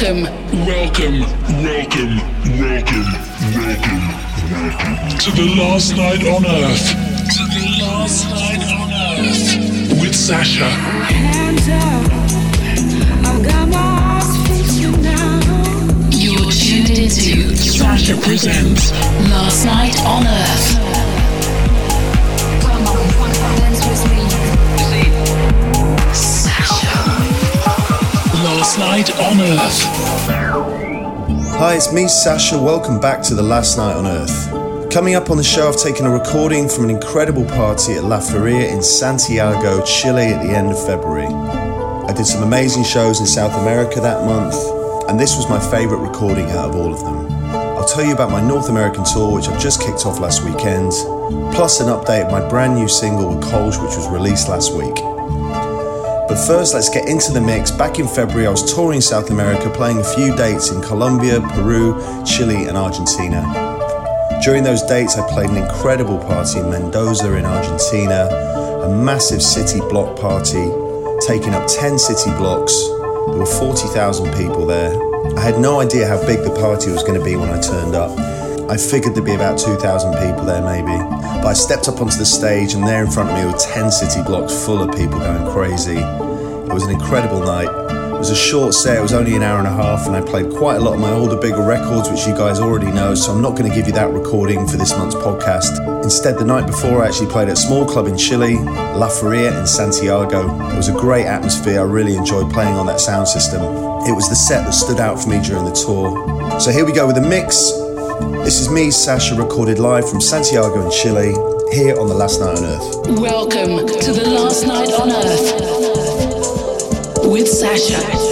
Welcome, welcome, welcome, welcome, welcome, welcome to the last night on Earth. To the last night on Earth with Sasha. Hands up, I've got my eyes fixed now. You're tuned into Sasha presents Last Night on Earth. Night on Earth. Hi, it's me, Sasha. Welcome back to the Last Night on Earth. Coming up on the show, I've taken a recording from an incredible party at La Feria in Santiago, Chile at the end of February. I did some amazing shows in South America that month, and this was my favourite recording out of all of them. I'll tell you about my North American tour, which I've just kicked off last weekend, plus an update of my brand new single with Kolsch, which was released last week. But first, let's get into the mix. Back in February, I was touring South America, playing a few dates in Colombia, Peru, Chile, and Argentina. During those dates, I played an incredible party in Mendoza in Argentina, a massive city block party, taking up 10 city blocks. There were 40,000 people there. I had no idea how big the party was going to be when I turned up. I figured there'd be about 2,000 people there, maybe. But I stepped up onto the stage, and there in front of me were 10 city blocks full of people going crazy. It was an incredible night. It was a short set, it was only an hour and a half, and I played quite a lot of my older, bigger records, which you guys already know, so I'm not going to give you that recording for this month's podcast. Instead, the night before, I actually played at a small club in Chile, La Feria in Santiago. It was a great atmosphere, I really enjoyed playing on that sound system. It was the set that stood out for me during the tour. So here we go with a mix. This is me, Sasha, recorded live from Santiago in Chile, here on the Last Night on Earth. Welcome to the Last Night on Earth with Sasha.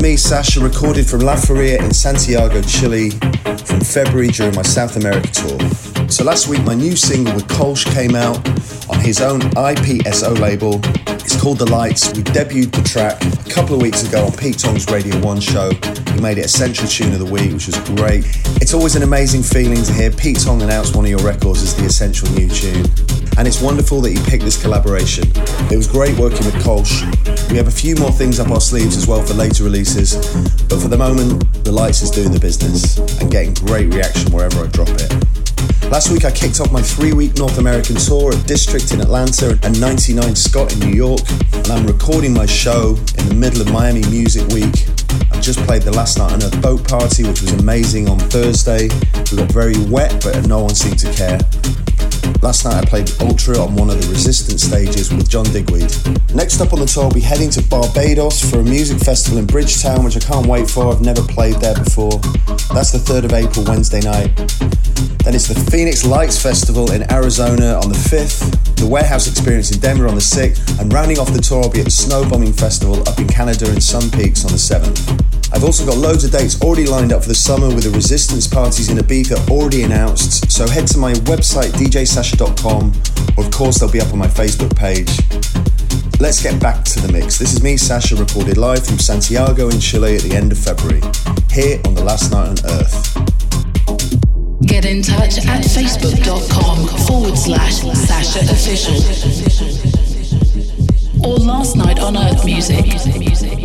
With me, Sasha, recorded from La Feria in Santiago, Chile, from February during my South America tour. So last week, my new single with Kolsch came out on his own IPSO label. It's called The Lights. We debuted the track a couple of weeks ago on Pete Tong's Radio 1 show. He made it Essential Tune of the Week, which was great. It's always an amazing feeling to hear Pete Tong announce one of your records as the Essential New Tune and it's wonderful that you picked this collaboration. It was great working with Kolsch. We have a few more things up our sleeves as well for later releases, but for the moment, The Lights is doing the business and getting great reaction wherever I drop it. Last week I kicked off my three week North American tour at District in Atlanta and 99 Scott in New York, and I'm recording my show in the middle of Miami Music Week. I just played the last night on a boat party, which was amazing on Thursday. We got very wet, but no one seemed to care. Last night I played Ultra on one of the Resistance stages with John Digweed. Next up on the tour, we'll be heading to Barbados for a music festival in Bridgetown, which I can't wait for. I've never played there before. That's the 3rd of April, Wednesday night. Then it's the Phoenix Lights Festival in Arizona on the 5th, the Warehouse Experience in Denver on the 6th, and rounding off the tour, I'll be at the Snow Bombing Festival up in Canada in Sun Peaks on the 7th. I've also got loads of dates already lined up for the summer with the resistance parties in Ibiza already announced, so head to my website djsasha.com or of course they'll be up on my Facebook page. Let's get back to the mix. This is me, Sasha, recorded live from Santiago in Chile at the end of February, here on the last night on Earth. Get in touch at facebook.com forward slash Sasha Official. Or Last Night on Earth Music.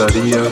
Eu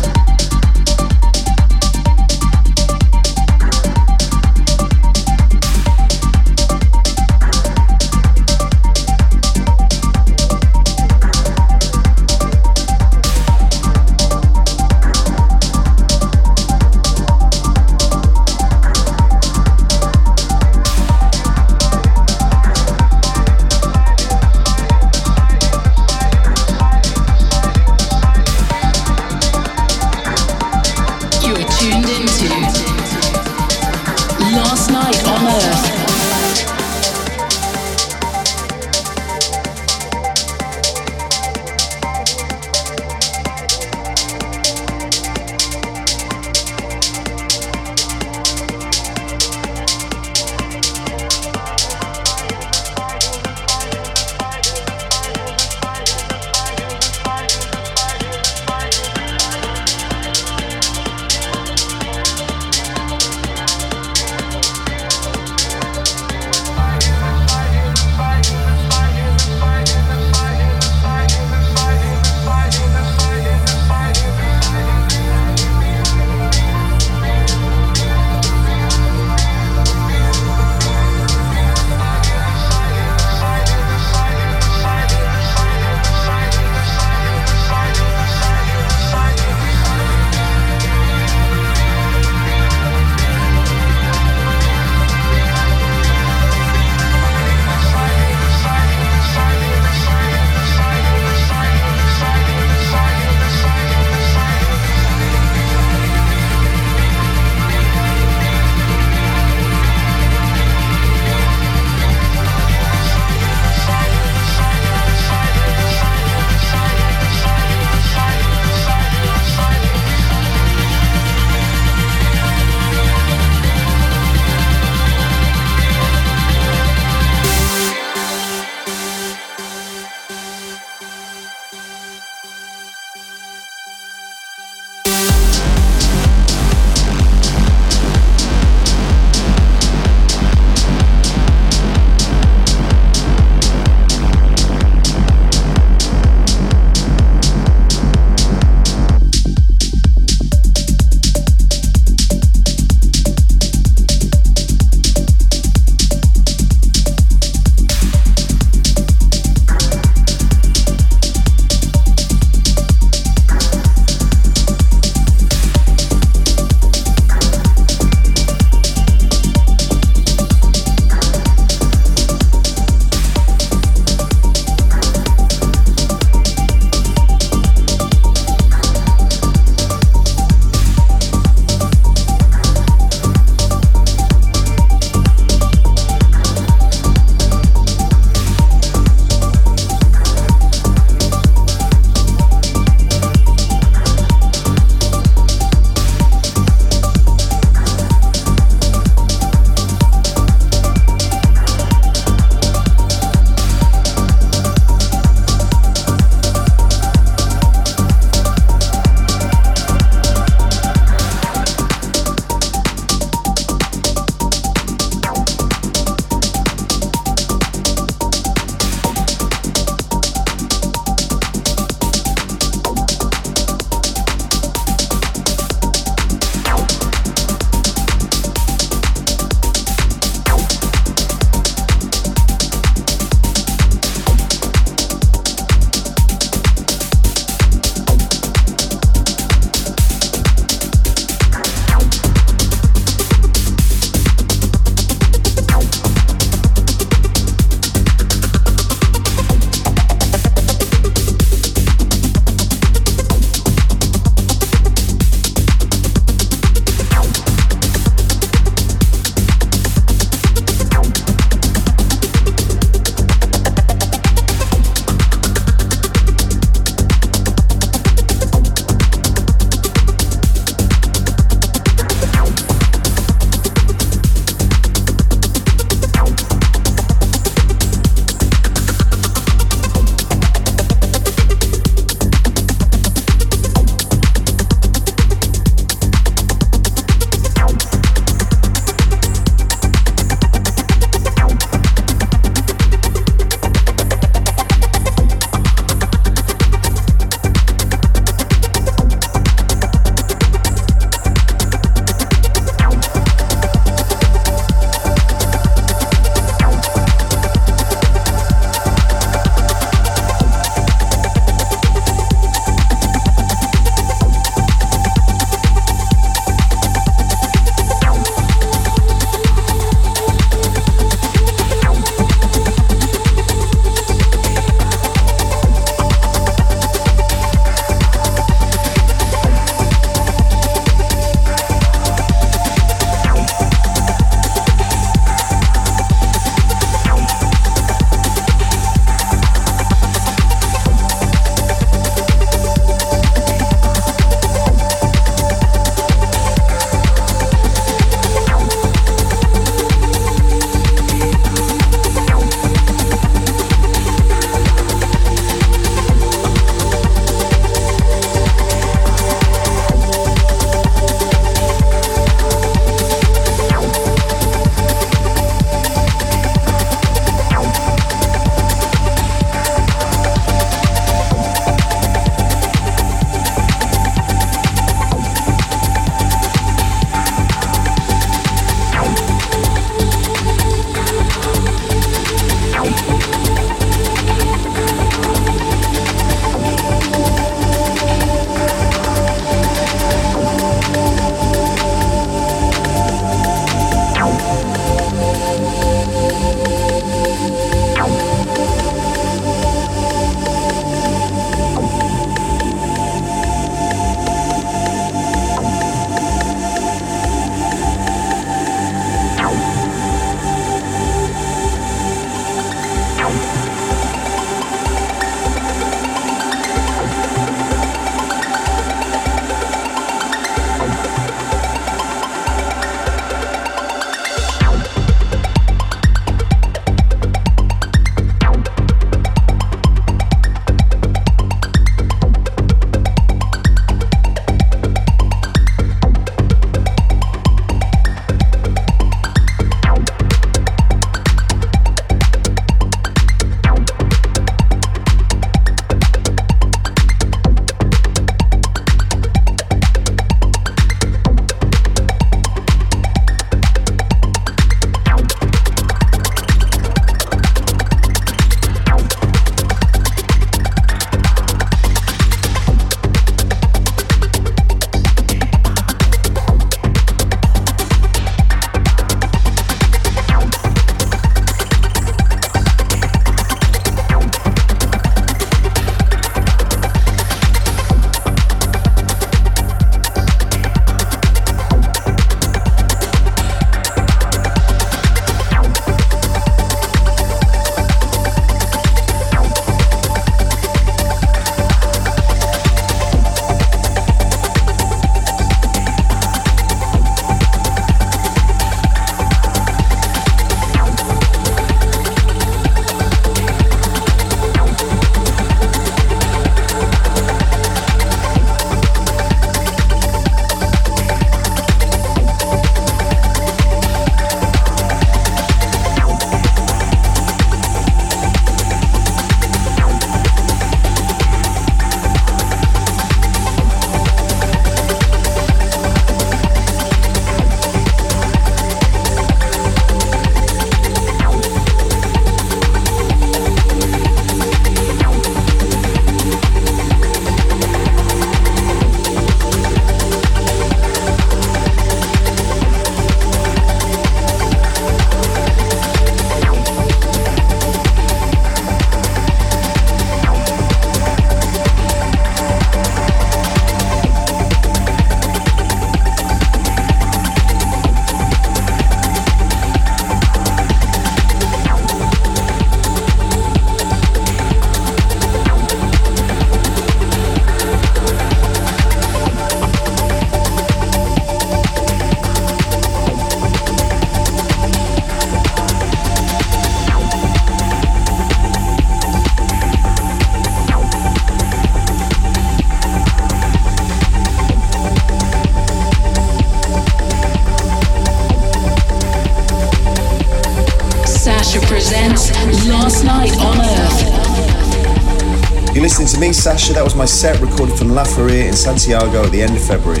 Sasha. That was my set recorded from La Feria in Santiago at the end of February.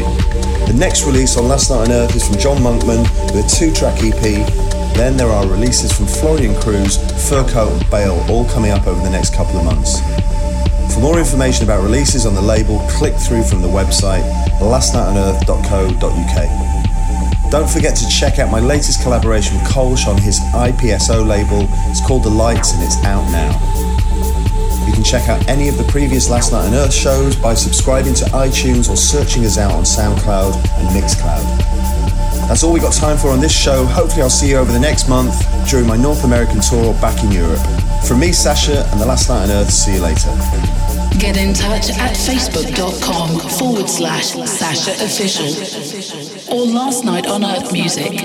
The next release on Last Night on Earth is from John Monkman with a two track EP. Then there are releases from Florian Kruse, Furcoat, and Bale, all coming up over the next couple of months. For more information about releases on the label, click through from the website lastnightonearth.co.uk. Don't forget to check out my latest collaboration with Kolsch on his IPSO label. It's called The Lights and it's out now. Can check out any of the previous Last Night on Earth shows by subscribing to iTunes or searching us out on SoundCloud and Mixcloud. That's all we got time for on this show. Hopefully, I'll see you over the next month during my North American tour back in Europe. From me, Sasha, and the Last Night on Earth, see you later. Get in touch at facebook.com forward slash Sasha Official or Last Night on Earth Music.